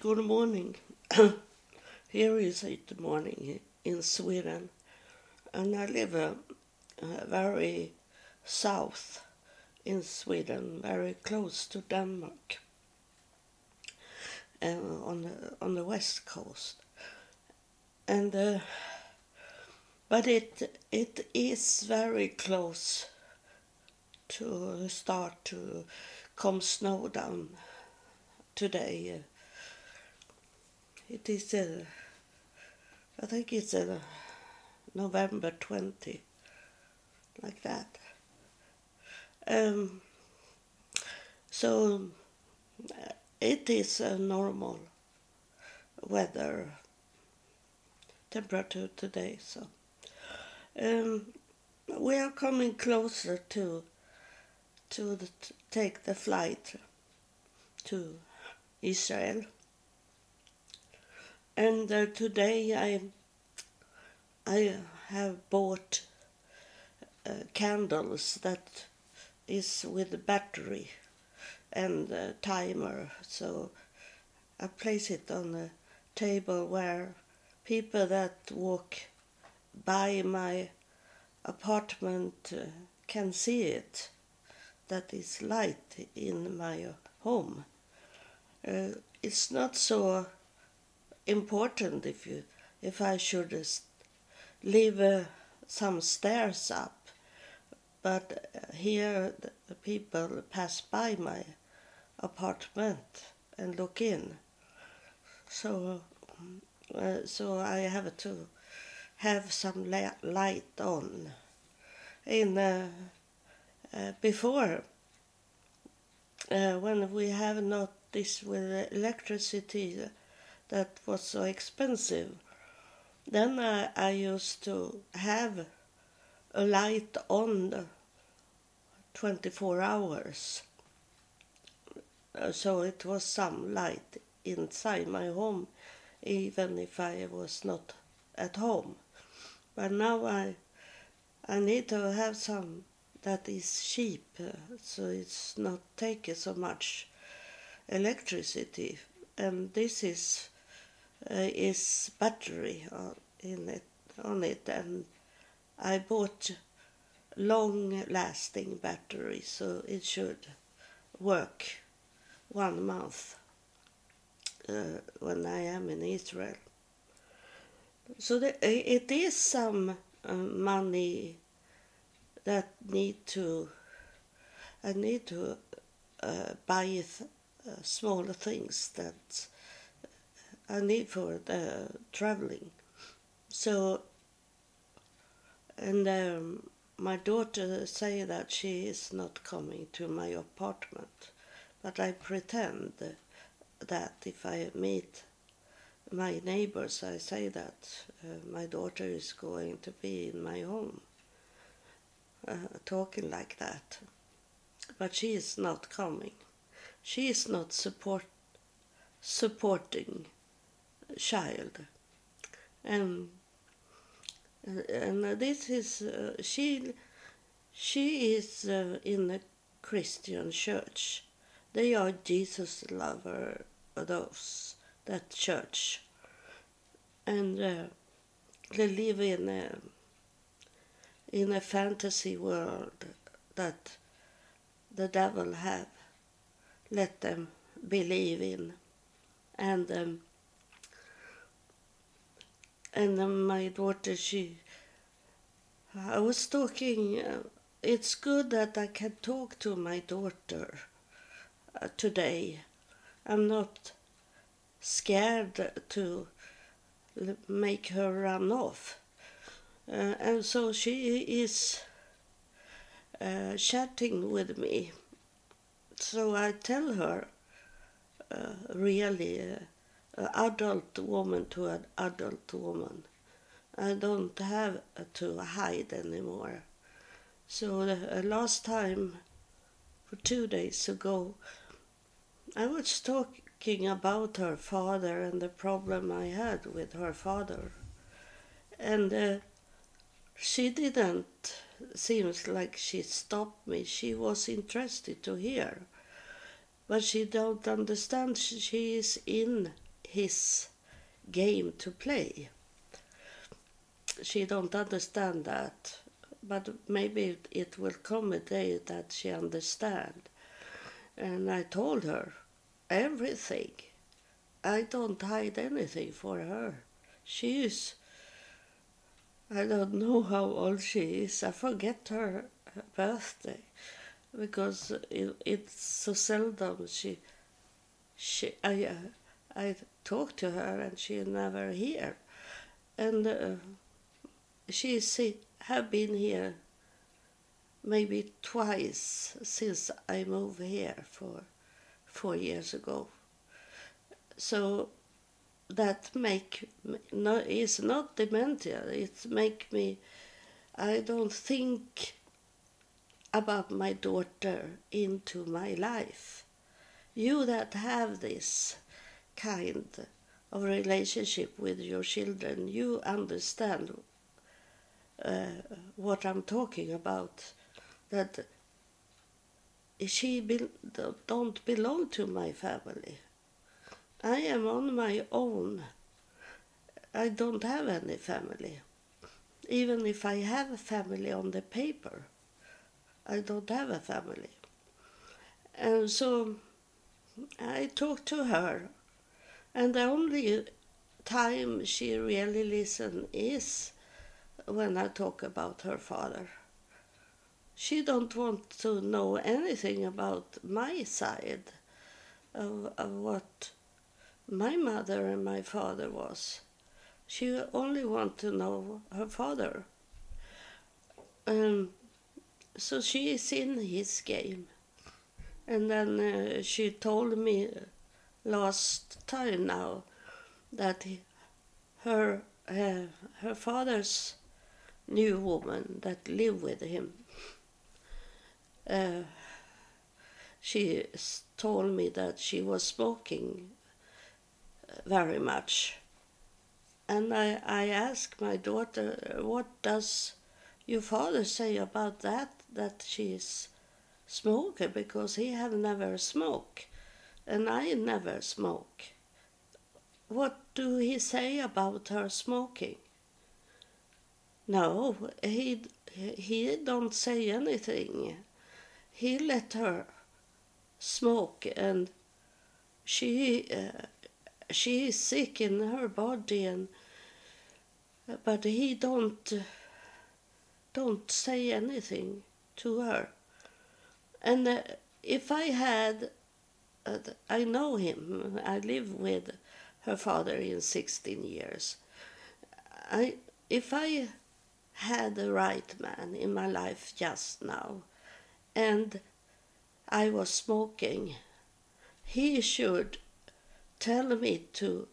Good morning. Here is it morning in Sweden, and I live uh, uh, very south in Sweden, very close to Denmark, uh, on the on the west coast. And uh, but it it is very close to start to come snow down today. It is, uh, I think it's uh, November 20, like that. Um, so it is a normal weather temperature today. So um, we are coming closer to to the, take the flight to Israel. And uh, today I I have bought uh, candles that is with battery and timer. So I place it on a table where people that walk by my apartment uh, can see it. That is light in my home. Uh, it's not so important if you if I should leave uh, some stairs up, but uh, here the people pass by my apartment and look in. So, uh, so I have to have some la- light on. In uh, uh, before, uh, when we have not this with electricity that was so expensive, then I, I used to have a light on 24 hours. Uh, so it was some light inside my home, even if I was not at home. But now I, I need to have some that is cheap, uh, so it's not taking so much electricity. And this is is battery on, in it on it, and I bought long-lasting battery, so it should work one month uh, when I am in Israel. So the, it is some uh, money that need to I need to uh, buy th- uh, small things that I need for the traveling. So, and um, my daughter say that she is not coming to my apartment, but I pretend that if I meet my neighbors, I say that uh, my daughter is going to be in my home, uh, talking like that. But she is not coming. She is not support supporting child, and and this is uh, she she is uh, in a Christian church. They are Jesus lover those that church, and uh, they live in a in a fantasy world that the devil have let them believe in, and um, and then my daughter she I was talking. Uh, it's good that I can talk to my daughter uh, today. I'm not scared to make her run off. Uh, and so she is uh, chatting with me. So I tell her, uh, really, uh, adult woman to an adult woman. I don't have to hide anymore. So the last time, for two days ago, I was talking about her father and the problem I had with her father. And uh, she didn't seems like she stopped me. She was interested to hear. But she don't understand she is in his game to play. She don't understand that, but maybe it will come a day that she understand. And I told her everything. I don't hide anything for her. She is I don't know how old she is. I forget her birthday because it, it's so seldom she she I uh, I talk to her and she never here, and uh, she see, have been here maybe twice since I moved here for four years ago. So that make no is not dementia. It make me. I don't think about my daughter into my life. You that have this kind of relationship with your children, you understand uh, what I'm talking about. That she be, don't belong to my family. I am on my own. I don't have any family. Even if I have a family on the paper, I don't have a family. And so I talked to her, and the only time she really listens is when I talk about her father. She don't want to know anything about my side of, of what my mother and my father was. She only want to know her father. Um, so she is in his game. And then uh, she told me last time now that he, her uh, her father's new woman that lived with him. Uh, she told me that she was smoking very much. And I, I asked my daughter, what does your father say about that, that she's smoker, because he have never smoked, and I never smoke. What do he say about her smoking? No, he he don't say anything. He let her smoke, and she uh, she is sick in her body and but he don't don't say anything to her and uh, if i had i know him. I live with her father in 16 years. I if i had the right man in my life just now and i was smoking he should tell me to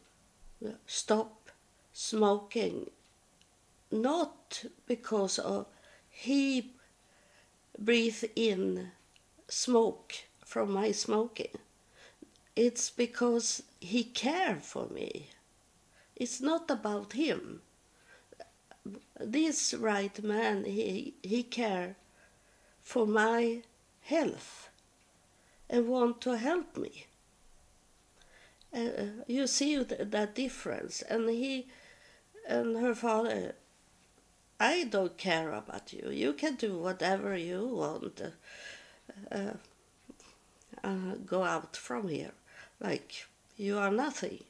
stop smoking, not because of he breathe in smoke from my smoking. It's because he care for me. It's not about him. This right man, he, he care for my health and want to help me. Uh, you see that difference. And he and her father i don't care about you. You can do whatever you want. Uh, uh, go out from here like you are nothing.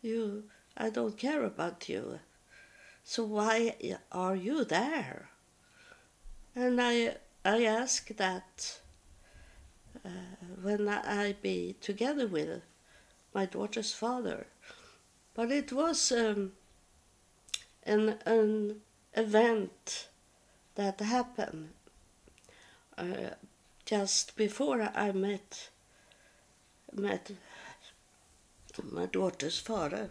You i don't care about you. So why are you there? And i i ask that uh, when i be together with my daughter's father. But it was um, an, an event that happened uh, just before I met met my daughter's father.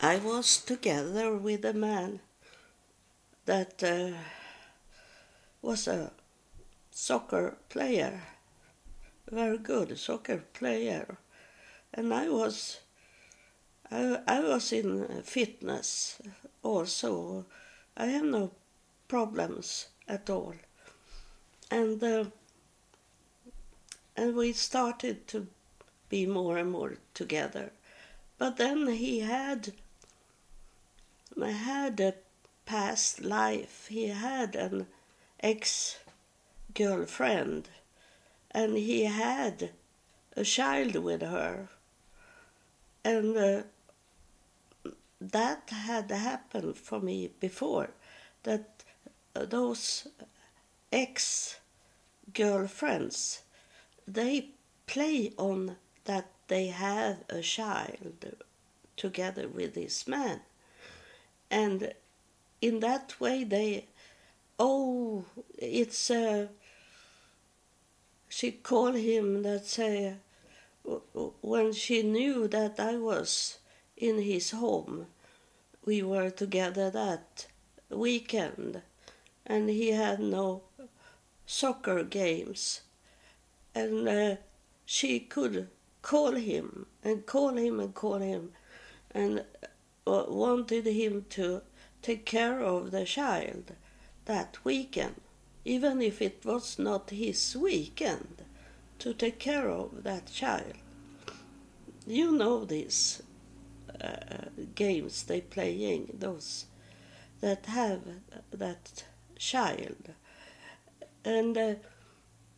I was together with a man that uh, was a soccer player, very good soccer player, and I was I, I was in fitness also. I have no problems at all. and uh, and we started to be more and more together. But then he had had a past life. He had an ex girlfriend, and he had a child with her, and uh, that had happened for me before. That those ex girlfriends they play on that they have a child together with this man. And in that way they oh it's uh, she called him that say when she knew that i was in his home we were together that weekend and he had no soccer games and uh, she could call him and call him and call him and uh, wanted him to take care of the child that weekend, even if it was not his weekend, to take care of that child. You know these uh, games they playing, those that have that child, and uh,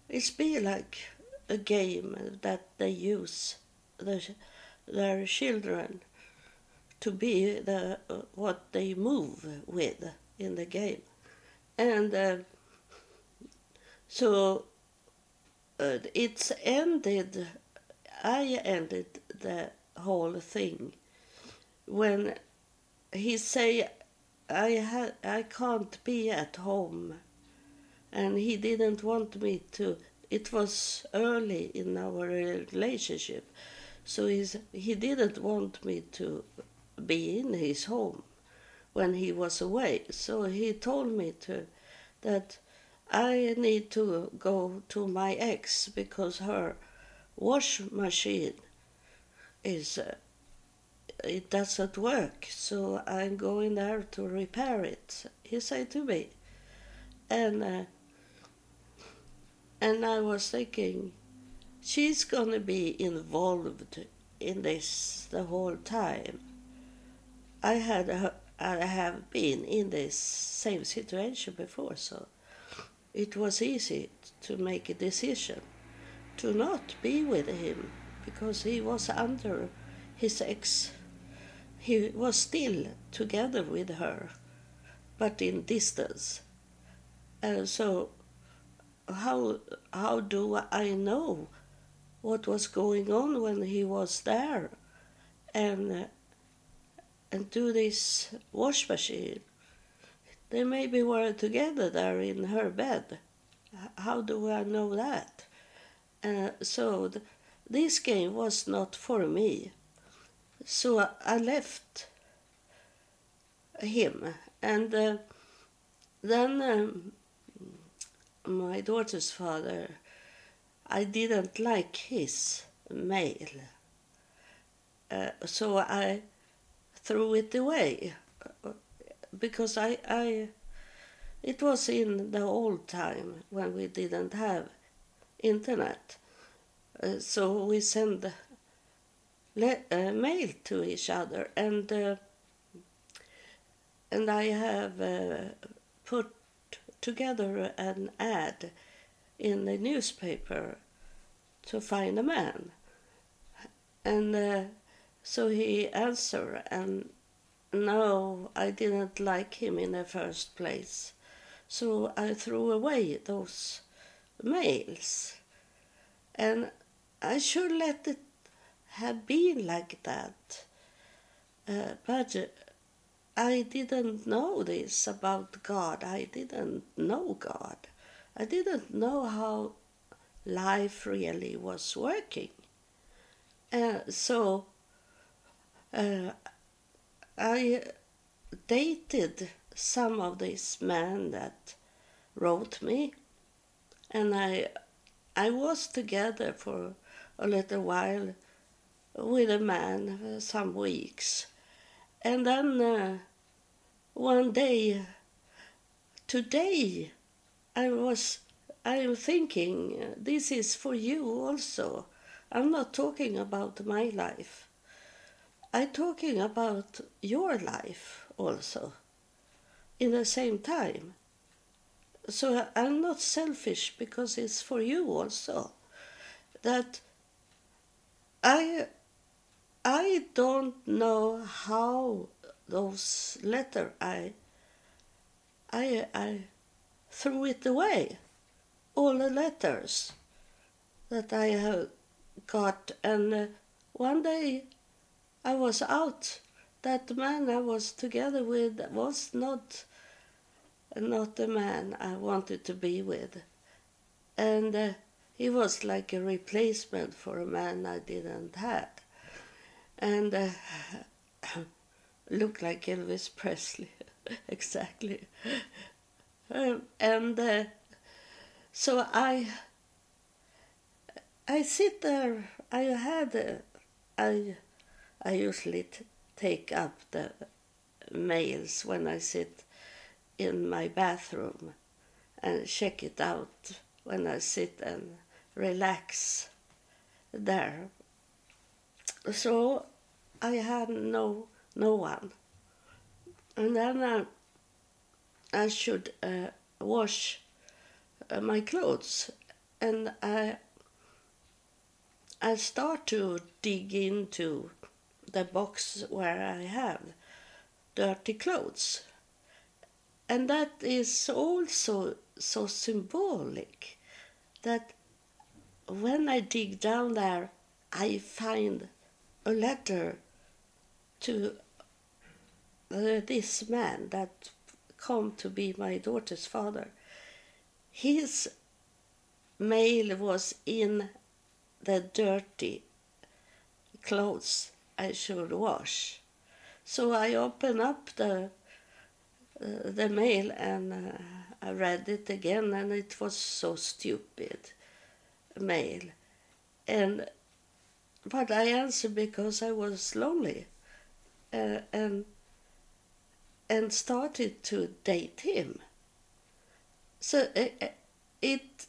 it's be like a game that they use the, their children to be the uh, what they move with in the game, and uh, so uh, it's ended. I ended the whole thing when he say I ha- I can't be at home. And he didn't want me to it was early in our relationship. So he's, he didn't want me to be in his home when he was away. So he told me to that i need to go to my ex because her wash machine is uh, it doesn't work so i'm going there to repair it he said to me and uh, and I was thinking, she's going to be involved in this the whole time. I had I have been in this same situation before, so it was easy to make a decision to not be with him because he was under his ex. He was still together with her, but in distance. So how how do I know what was going on when he was there? And and do this wash machine they maybe were together there in her bed. How do I know that? Uh, so th- this game was not for me so I left him and uh, then um, my daughter's father, I didn't like his mail. Uh, so I threw it away because I, I it was in the old time when we didn't have internet. Uh, so we send le- uh, mail to each other and uh, and I have uh, put together an ad in the newspaper to find a man. And so he answered, and no, I didn't like him in the first place. So I threw away those mails. And I should let it have been like that. Uh, but I didn't know this about God. I didn't know God. I didn't know how life really was working. Uh, so uh, I dated some of these men that wrote me, and I I was together for a little while with a man, uh, some weeks and then uh, one day, today, I was I'm thinking uh, this is for you also. I'm not talking about my life. I'm talking about your life also in the same time. So I'm not selfish because it's for you also. That I I don't know how those letter I I I threw it away. All the letters that I have got and uh, one day I was out. That man I was together with was not not the man I wanted to be with. And uh, he was like a replacement for a man I didn't have. And uh, looked like Elvis Presley, exactly. Um, and uh, so I, I sit there. I had, uh, I, I usually t- take up the mails when I sit in my bathroom and check it out when I sit and relax there. So I had no no one, and then I, I should uh, wash uh, my clothes, and I I start to dig into the box where I have dirty clothes. And that is also so symbolic that when I dig down there, I find a letter to uh, this man that come to be my daughter's father. His mail was in the dirty clothes I should wash. So I open up the uh, the mail and uh, I read it again and it was so stupid mail and but I answered because I was lonely uh, and and started to date him. So it, it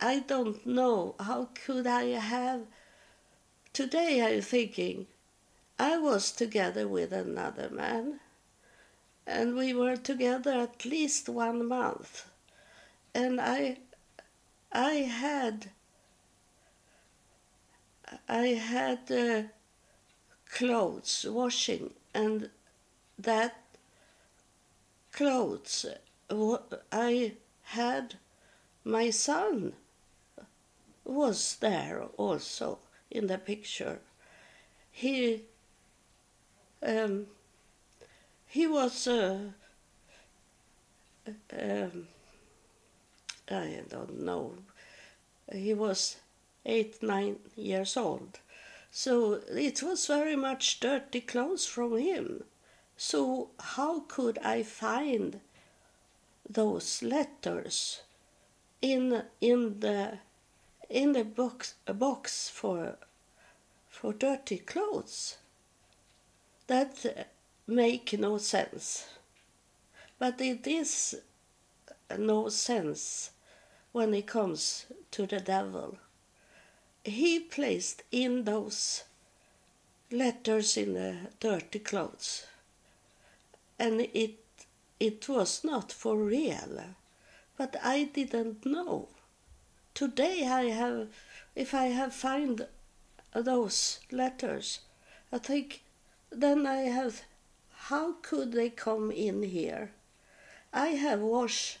I don't know. How could I have? Today I'm thinking I was together with another man and we were together at least one month. And i i had i had uh, clothes washing and that clothes i had my son was there also in the picture he um, he was uh, um, I don't know. He was eight, nine years old. So it was very much dirty clothes from him. So how could I find those letters in in the in the box a box for for dirty clothes? That make no sense. But it is no sense when it comes to the devil. He placed in those letters in the dirty clothes. And it it was not for real. But I didn't know. Today I have if I have find those letters, I think then I have how could they come in here? I have washed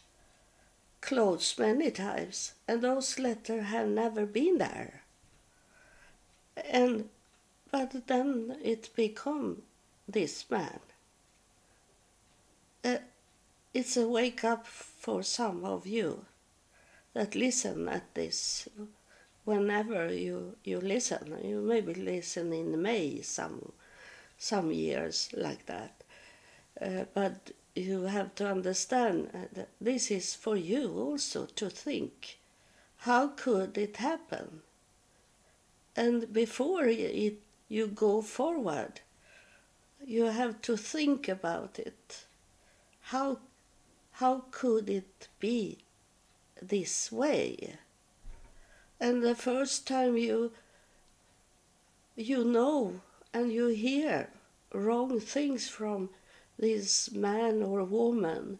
clothes many times, and those letters have never been there. And but then it become this man. Uh, it's a wake up for some of you that listen at this whenever you, you listen. You maybe listen in May some some years like that. Uh, but you have to understand that this is for you also to think how could it happen? And before it, you go forward, you have to think about it. How, how could it be this way. And the first time you you know and you hear wrong things from this man or woman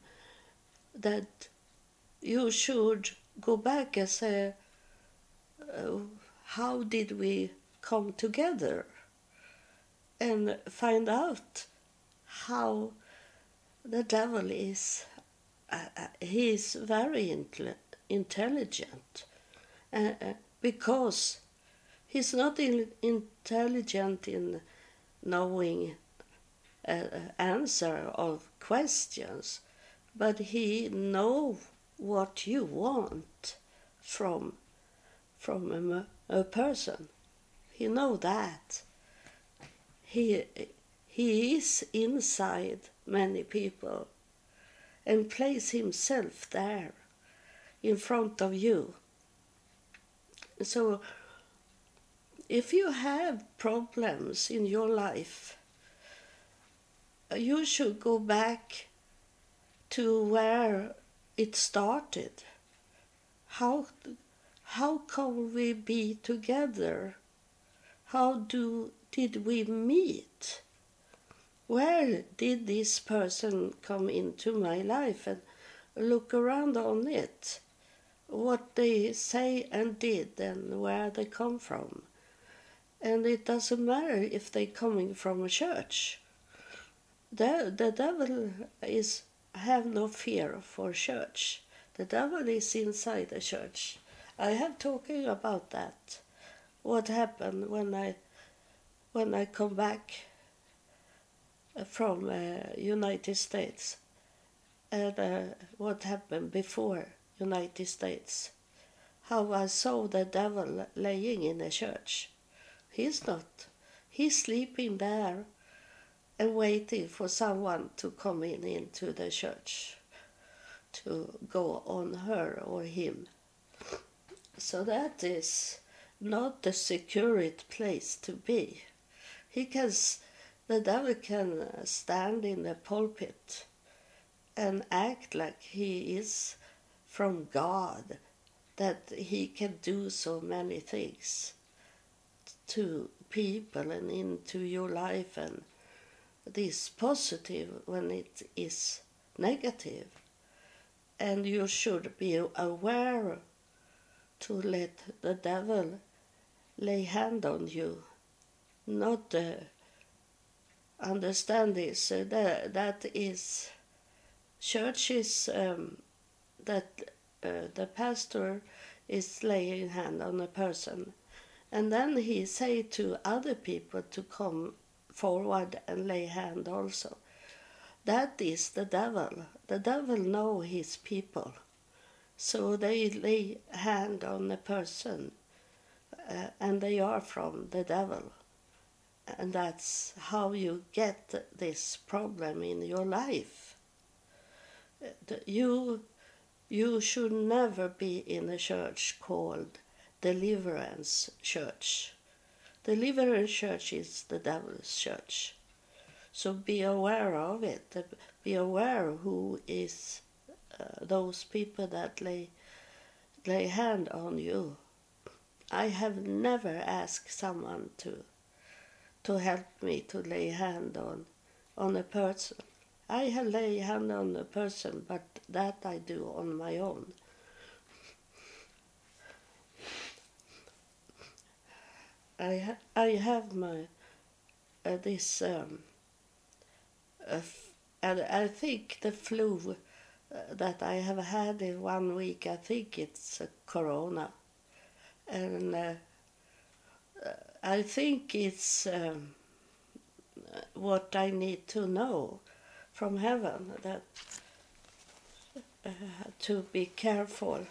that you should go back and say, uh, How did we come together? And find out how the devil is. Uh, uh he is very intelligent uh, uh, because he's not in, intelligent in knowing uh, answer of questions, but he know what you want from from a, a person. He know that. He he is inside many people and place himself there in front of you. So if you have problems in your life, you should go back to where it started. How, how can we be together? How do, did we meet? Where did this person come into my life and look around on it? What they say and did and where they come from and it doesn't matter if they're coming from a church. The, the devil is have no fear for church. The devil is inside the church. I have talking about that. What happened when I when I come back from uh, United States and uh, what happened before United States. How I saw the devil laying in a church He's not. He's sleeping there and waiting for someone to come in into the church to go on her or him. So that is not the secure place to be. He can, the devil can stand in the pulpit and act like he is from God, that he can do so many things to people and into your life and this positive when it is negative and you should be aware to let the devil lay hand on you not uh, understand this uh, that, that is churches um, that uh, the pastor is laying hand on a person and then he say to other people to come forward and lay hand also. That is the devil. The devil know his people. So they lay hand on a person uh, and they are from the devil. And that's how you get this problem in your life. You, you should never be in a church called Deliverance Church. Deliverance Church is the devil's church. So be aware of it. Be aware who is uh, those people that lay lay hand on you. I have never asked someone to to help me to lay hand on on a person. I have lay hand on a person, but that I do on my own. I ha- I have my uh, this um, uh, and I think the flu uh, that I have had in one week. I think it's corona, and uh, uh, I think it's um, what I need to know from heaven that uh, to be careful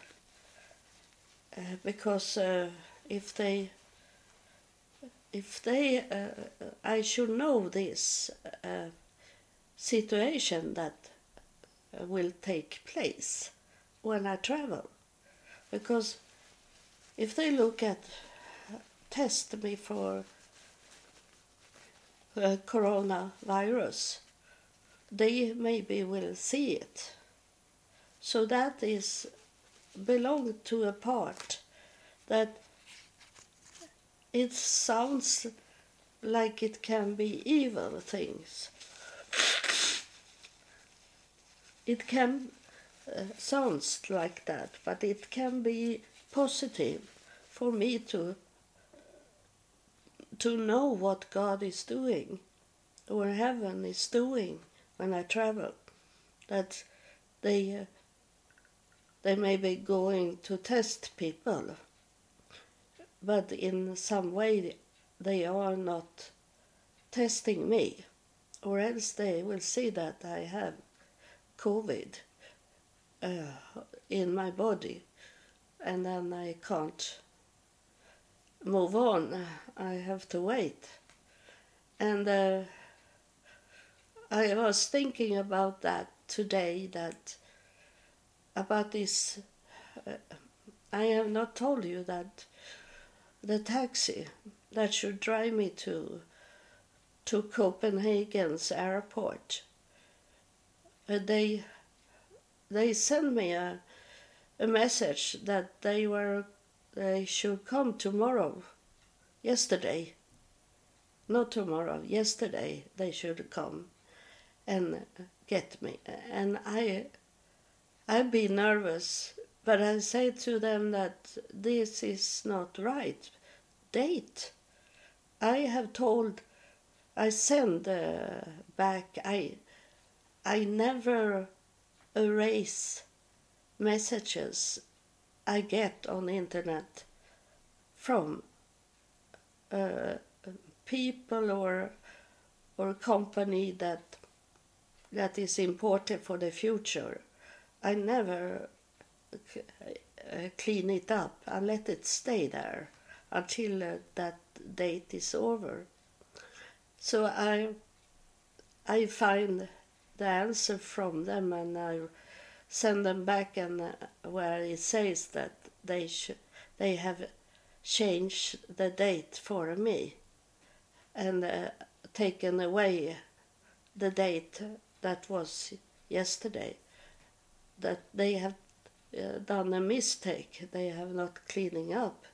because if they if they, uh, I should know this uh, situation that uh, will take place when I travel. Because if they look at, test me for uh, coronavirus, they maybe will see it. So that is belong to a part that it sounds like it can be evil things. It can uh, sounds like that, but it can be positive for me to to know what God is doing or heaven is doing when I travel. That they uh, they may be going to test people, but in some way they are not testing me, or else they will see that I have COVID uh, in my body, and then I can't move on. I have to wait. And uh, I was thinking about that today, that about this. Uh, I have not told you that the taxi that should drive me to to Copenhagen's airport. They they sent me a a message that they were they should come tomorrow. Yesterday, not tomorrow. Yesterday they should come and get me, and I I'd be nervous, but I say to them that this is not right date. I have told, I send uh, back, I, I never erase messages I get on internet from uh, people or or company that that is important for the future. I never uh, clean it up. I let it stay there until uh, that date is over. So I I find the answer from them and I send them back and uh, where it says that they they have changed the date for me and uh, taken away the date that was yesterday. That they have uh, done a mistake. They have not cleaning up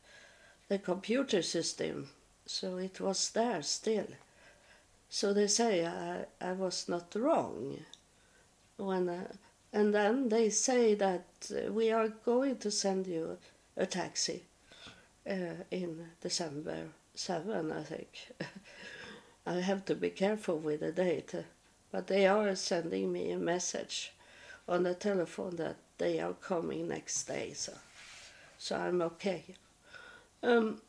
the computer system. So it was there still so they say i, I was not wrong when uh, and then they say that we are going to send you a taxi uh, in December 7, I think. I have to be careful with the date, but they are sending me a message on the telephone that they are coming next day, so, so I'm okay. Um,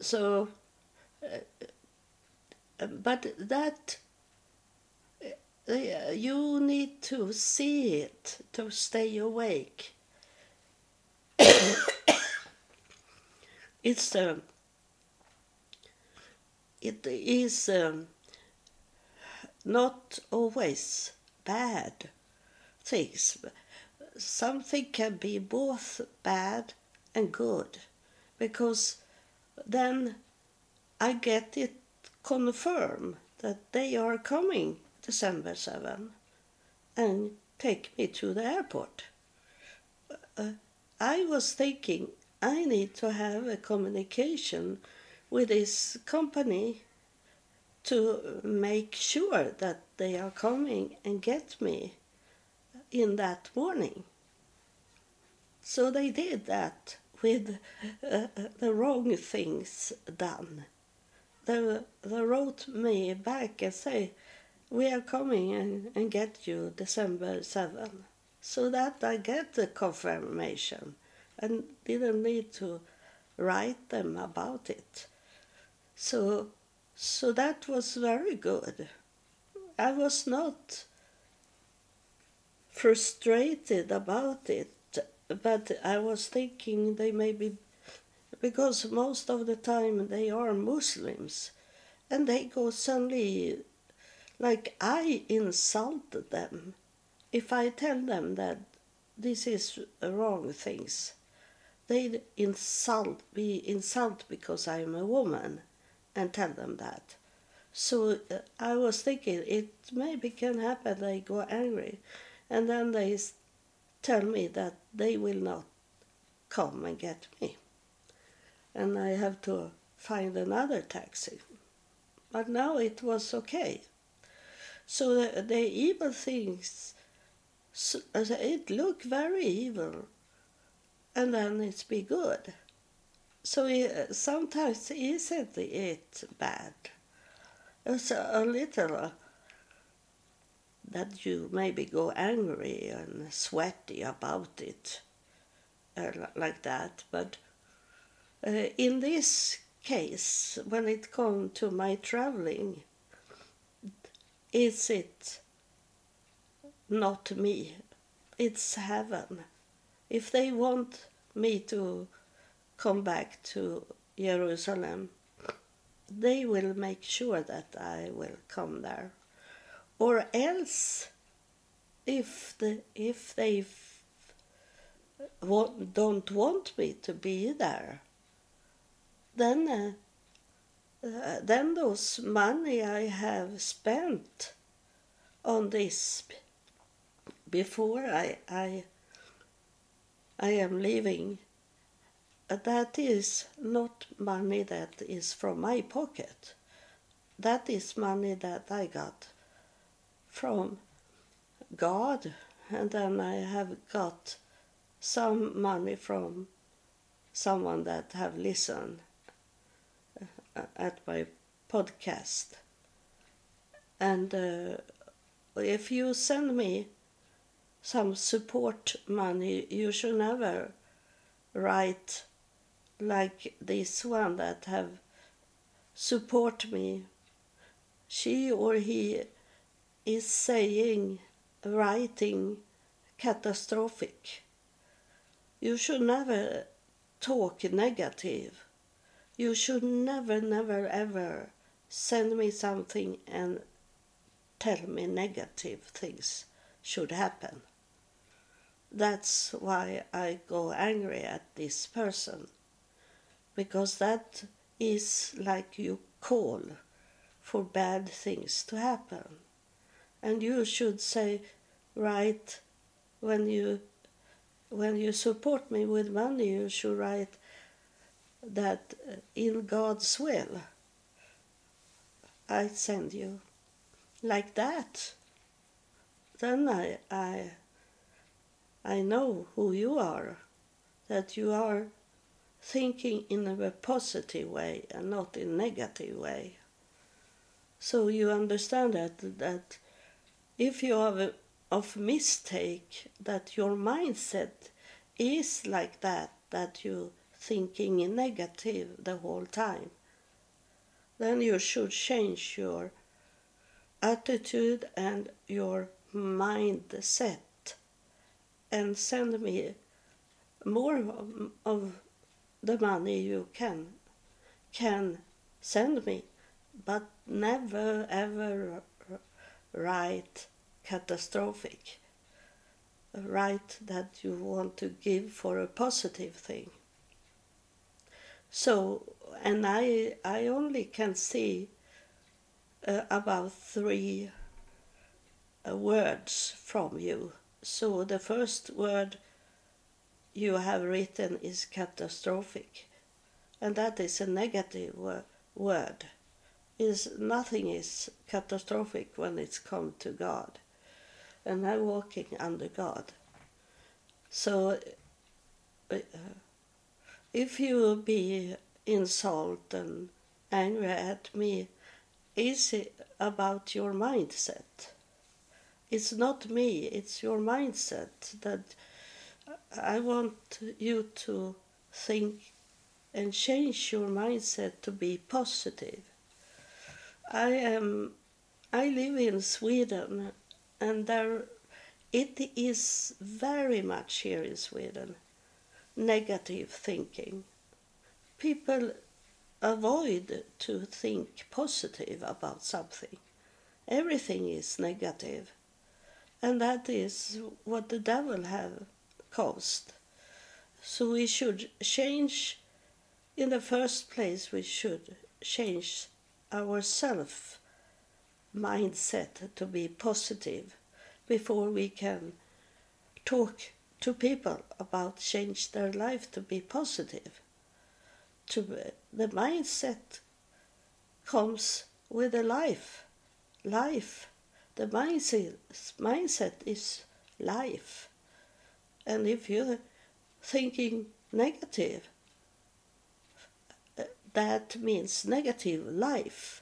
so, uh, but that you need to see it to stay awake. it's um, it is um, not always bad things. Something can be both bad and good because then I get it confirmed that they are coming December 7 and take me to the airport. Uh, I was thinking I need to have a communication with this company to make sure that they are coming and get me in that morning. So they did that with uh, the wrong things done. They, they wrote me back and say, we are coming and, and get you December 7. So that I get the confirmation and didn't need to write them about it. So, so that was very good. I was not frustrated about it, but I was thinking they may be, because most of the time they are Muslims, and they go suddenly like I insulted them. If I tell them that this is wrong things, they insult me insult because I am a woman and tell them that. So uh, I was thinking it maybe can happen they go angry and then they tell me that they will not come and get me. And I have to find another taxi. But now it was okay. So the, the evil things, it look very evil, and then it's be good. So it, sometimes isn't it bad? It's a, little uh, that you maybe go angry and sweaty about it, uh, like that. But Eh, in this case, when it comes to my traveling, is it not me? It's heaven. If they want me to come back to Jerusalem, they will make sure that I will come there. Or else, if the if they don't want me to be there, then uh, uh, then those money I have spent on this before I I I am leaving that is not money that is from my pocket. That is money that I got from God, and then I have got some money from someone that have listened at my podcast. And uh, if you send me some support money, you should never write like this one that have support me. She or he is saying, writing catastrophic. You should never talk negative. You should never, never, ever send me something and tell me negative things should happen. That's why I go angry at this person because that is like you call for bad things to happen. And you should say, right, when you when you support me with money, you should write that in God's will I send you like that. Then I I I know who you are, that you are thinking in a positive way and not in negative way. So you understand that that if you have a of mistake that your mindset is like that that you thinking in negative the whole time then you should change your attitude and your mindset and send me more of the money you can can send me, but never ever write catastrophic. Write that you want to give for a positive thing. So, and I I only can see uh, about three uh, words from you. So the first word you have written is catastrophic. And that is a negative word. Is nothing is catastrophic when it's come to God. And I'm walking under God. So uh, if you be insulted and angry at me, is about your mindset? It's not me, it's your mindset that I want you to think and change your mindset to be positive. I am I live in Sweden and there it is very much here in Sweden negative thinking. People avoid to think positive about something. Everything is negative. And that is what the devil have caused. So we should change, in the first place, we should change our self mindset to be positive before we can talk to people about change their life to be positive. To the mindset comes with a life. Life. The mindset mindset is life. And if you're thinking negative, that means negative life.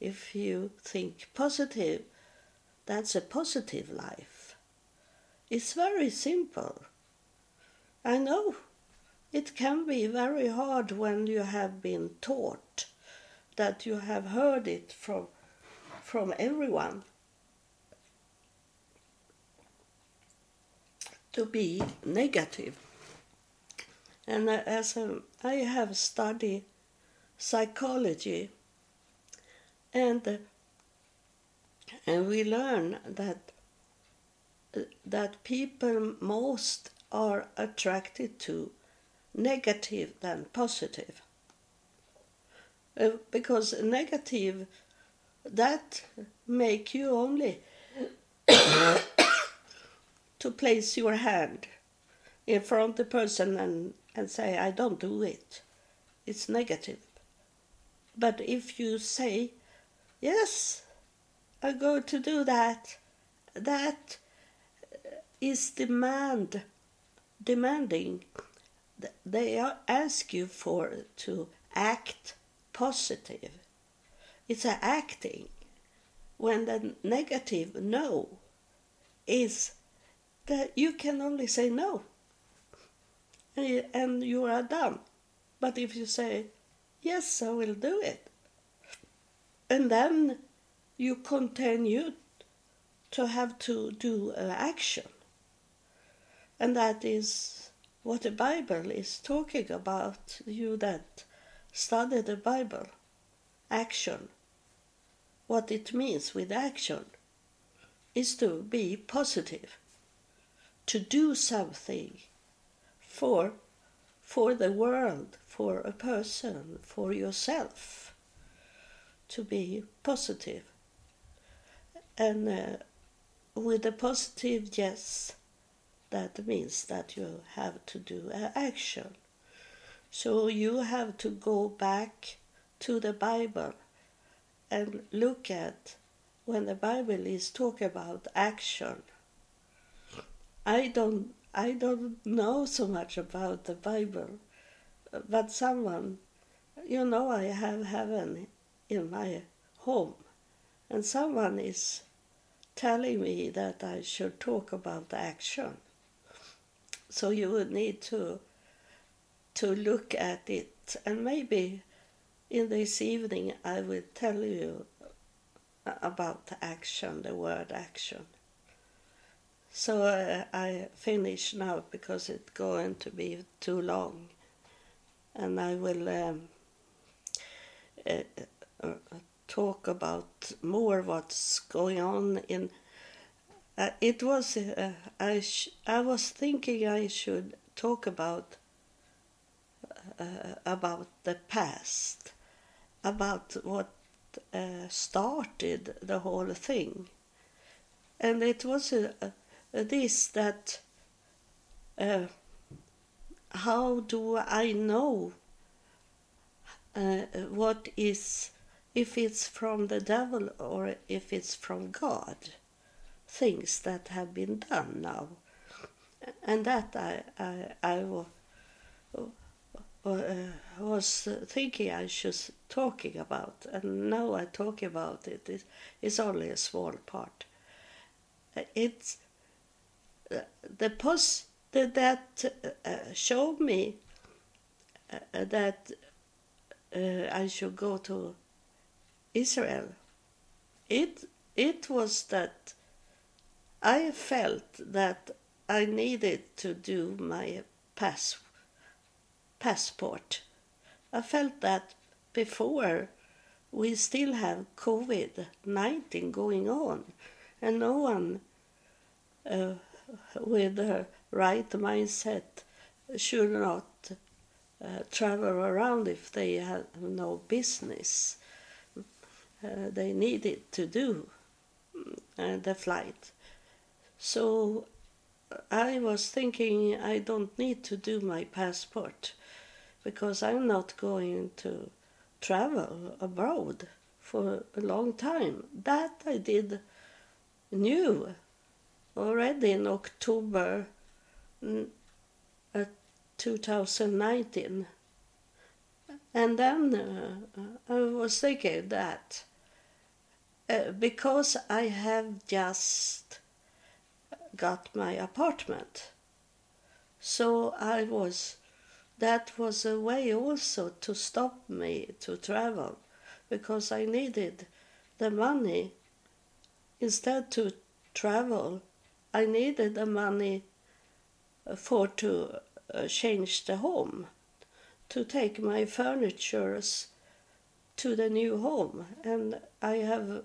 If you think positive, that's a positive life. It's very simple. I know it can be very hard when you have been taught that you have heard it from from everyone to be negative. And as a, I have studied psychology, and and we learn that that people most are attracted to negative than positive. Uh, because negative that make you only to place your hand in front of the person and, and say i don't do it it's negative but if you say yes i'm going to do that that is demand demanding they ask you for to act positive. It's a acting. When the negative no is that you can only say no eh, and you are done. But if you say, yes, I will do it, and then you continue to have to do an action, and that is what the Bible is talking about, you that study the Bible. Action. What it means with action is to be positive, to do something for for the world, for a person, for yourself, to be positive. And uh, with a positive yes, that means that you have to do an action. So you have to go back to the Bible and look at when the Bible is talking about action. I don't I don't know so much about the Bible, but someone, you know, I have heaven in my home, and someone is telling me that I should talk about action. So you would need to to look at it. And maybe in this evening I will tell you about the action, the word action. So uh, I finish now because it's going to be too long. And I will um, uh, uh, talk about more what's going on in. Uh, it was uh, I I was thinking I should talk about uh, about the past, about what uh, started the whole thing. And it was uh, this that uh, how do I know uh, what is, if it's from the devil or if it's from God? Things that have been done now. And that I, I, uh, was thinking I was talking about, and now I talk about it. It's, it's only a small part. It's uh, the post that uh, showed me that I should go to Israel. It it was that I felt that I needed to do my pass passport. I felt that before we still have COVID 19 going on, and no one uh, with the right mindset should not uh, travel around if they have no business. Uh, they needed to do uh, the flight. So I was thinking I don't need to do my passport because I'm not going to travel abroad for a long time. That I did knew already in October uh, 2019. And then uh, I was thinking that uh, because I have just got my apartment, so I was, that was a way also to stop me to travel because I needed the money instead to travel. I needed the money for to uh, change the home, to take my furnitures to the new home, and I have,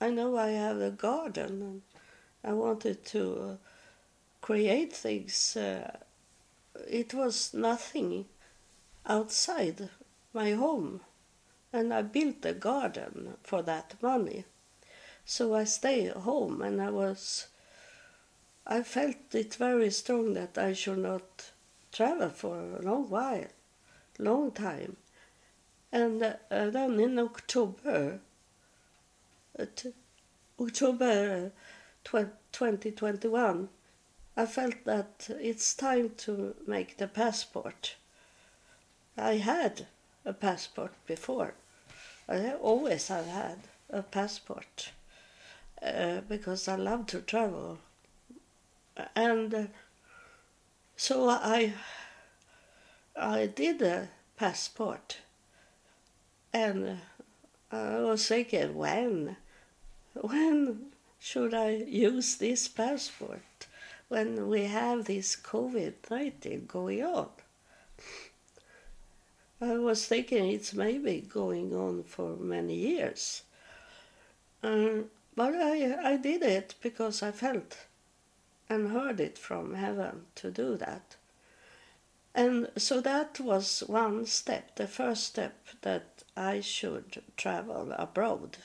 I know I have a garden, I wanted to uh, create things. Uh, it was nothing outside my home, and I built a garden for that money. So I stayed home, and I was I felt it very strong that I should not travel for a long while, long time. And uh, then in October, uh, October 2021, I felt that it's time to make the passport. I had a passport before. I always have had a passport uh, because I love to travel and uh, so I I did a passport, and uh, I was thinking when when should I use this passport when we have this COVID nineteen going on. I was thinking it's maybe going on for many years. Um, but I, I did it because I felt and heard it from heaven to do that. And so that was one step, the first step that I should travel abroad.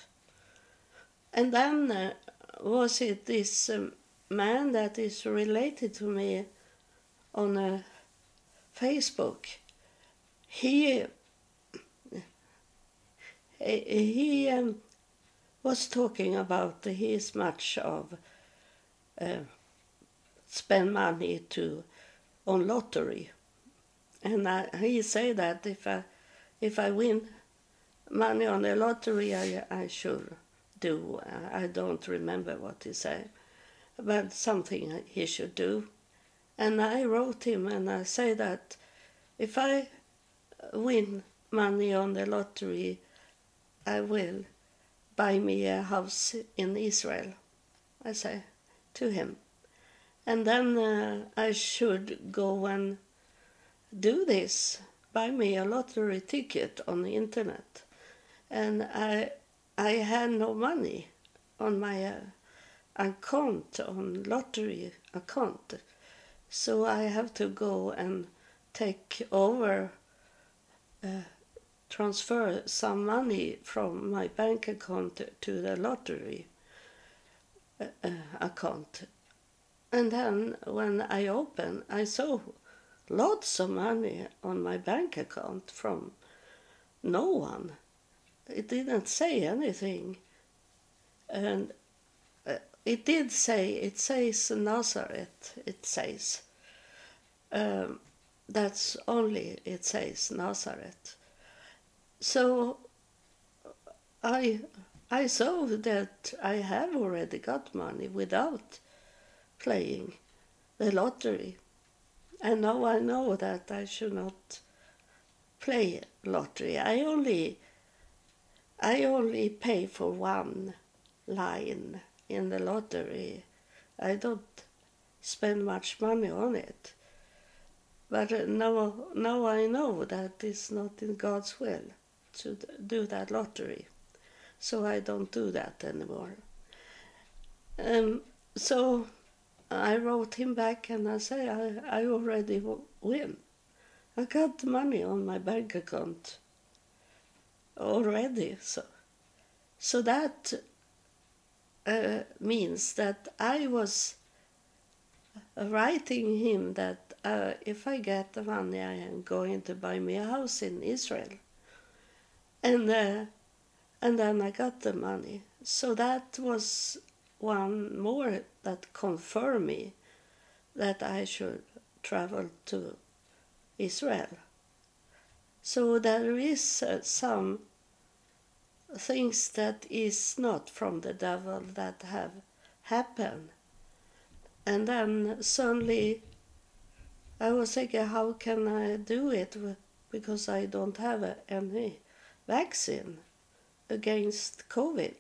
And then uh, was it this um, man that is related to me on uh, Facebook? He he um, was talking about his much of uh, spend money to on lottery. And I, he say that if I if I win money on the lottery, I I should do. I don't remember what he said, but something he should do. And I wrote him and I say that if I win money on the lottery, I will buy me a house in Israel. I say to him and then uh, I should go and do this, buy me a lottery ticket on the internet. And I, I had no money on my uh, account, on lottery account. So I have to go and take over, uh, transfer some money from my bank account to the lottery uh, uh account and then when I opened, I saw lots of money on my bank account from no one. It didn't say anything. And uh, it did say, it says Nazareth, it says. Um, that's only it says Nazareth. So I I saw that I have already got money without playing the lottery. And now I know that I should not play lottery. I only I only pay for one line in the lottery. I don't spend much money on it. But now, now I know that it's not in God's will to do that lottery. So I don't do that anymore. Um, so I wrote him back and I say I, I already win. I got the money on my bank account already. So, so that uh, means that I was writing him that uh, if I get the money, I am going to buy me a house in Israel. And uh, and then I got the money. So that was one more that confirmed me that I should travel to Israel. So there is uh, some things that is not from the devil that have happened. And then suddenly I was thinking, how can I do it? Because I don't have any vaccine against COVID.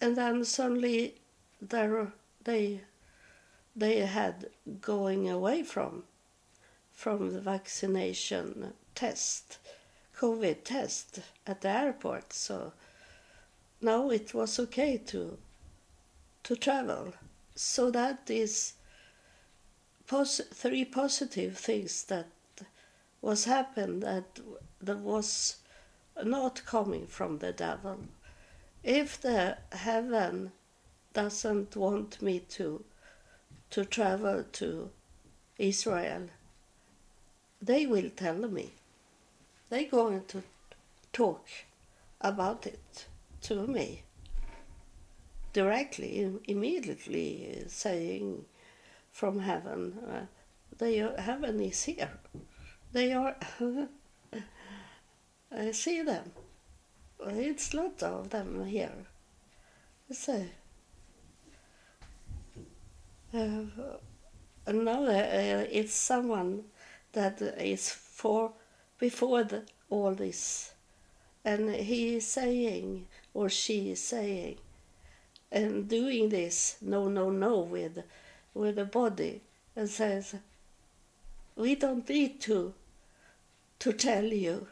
And then suddenly there they they had going away from from the vaccination test, COVID test at the airport. So now it was okay to to travel. So that is pos- three positive things that was happened that that was not coming from the devil. If the heaven doesn't want me to to travel to Israel, they will tell me. They're going to talk about it to me directly, immediately, saying from heaven, uh, they heaven is here. They are. I see them. It's a lot of them here. So, uh, another, uh, it's someone that is for before the, all this, and he is saying, or she is saying, and doing this no, no, no with with the body, and says, we don't need to to tell you.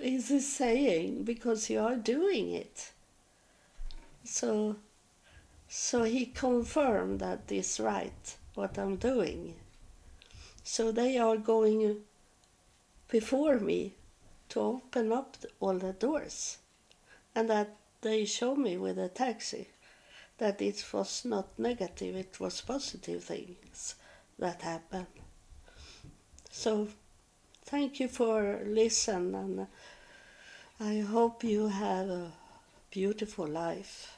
Is he saying because you are doing it? So so he confirmed that it's right what i'm doing. So they are going before me to open up all the doors and that they show me with a taxi that it was not negative it was positive things that happened so Thank you for listening and I hope you have a beautiful life.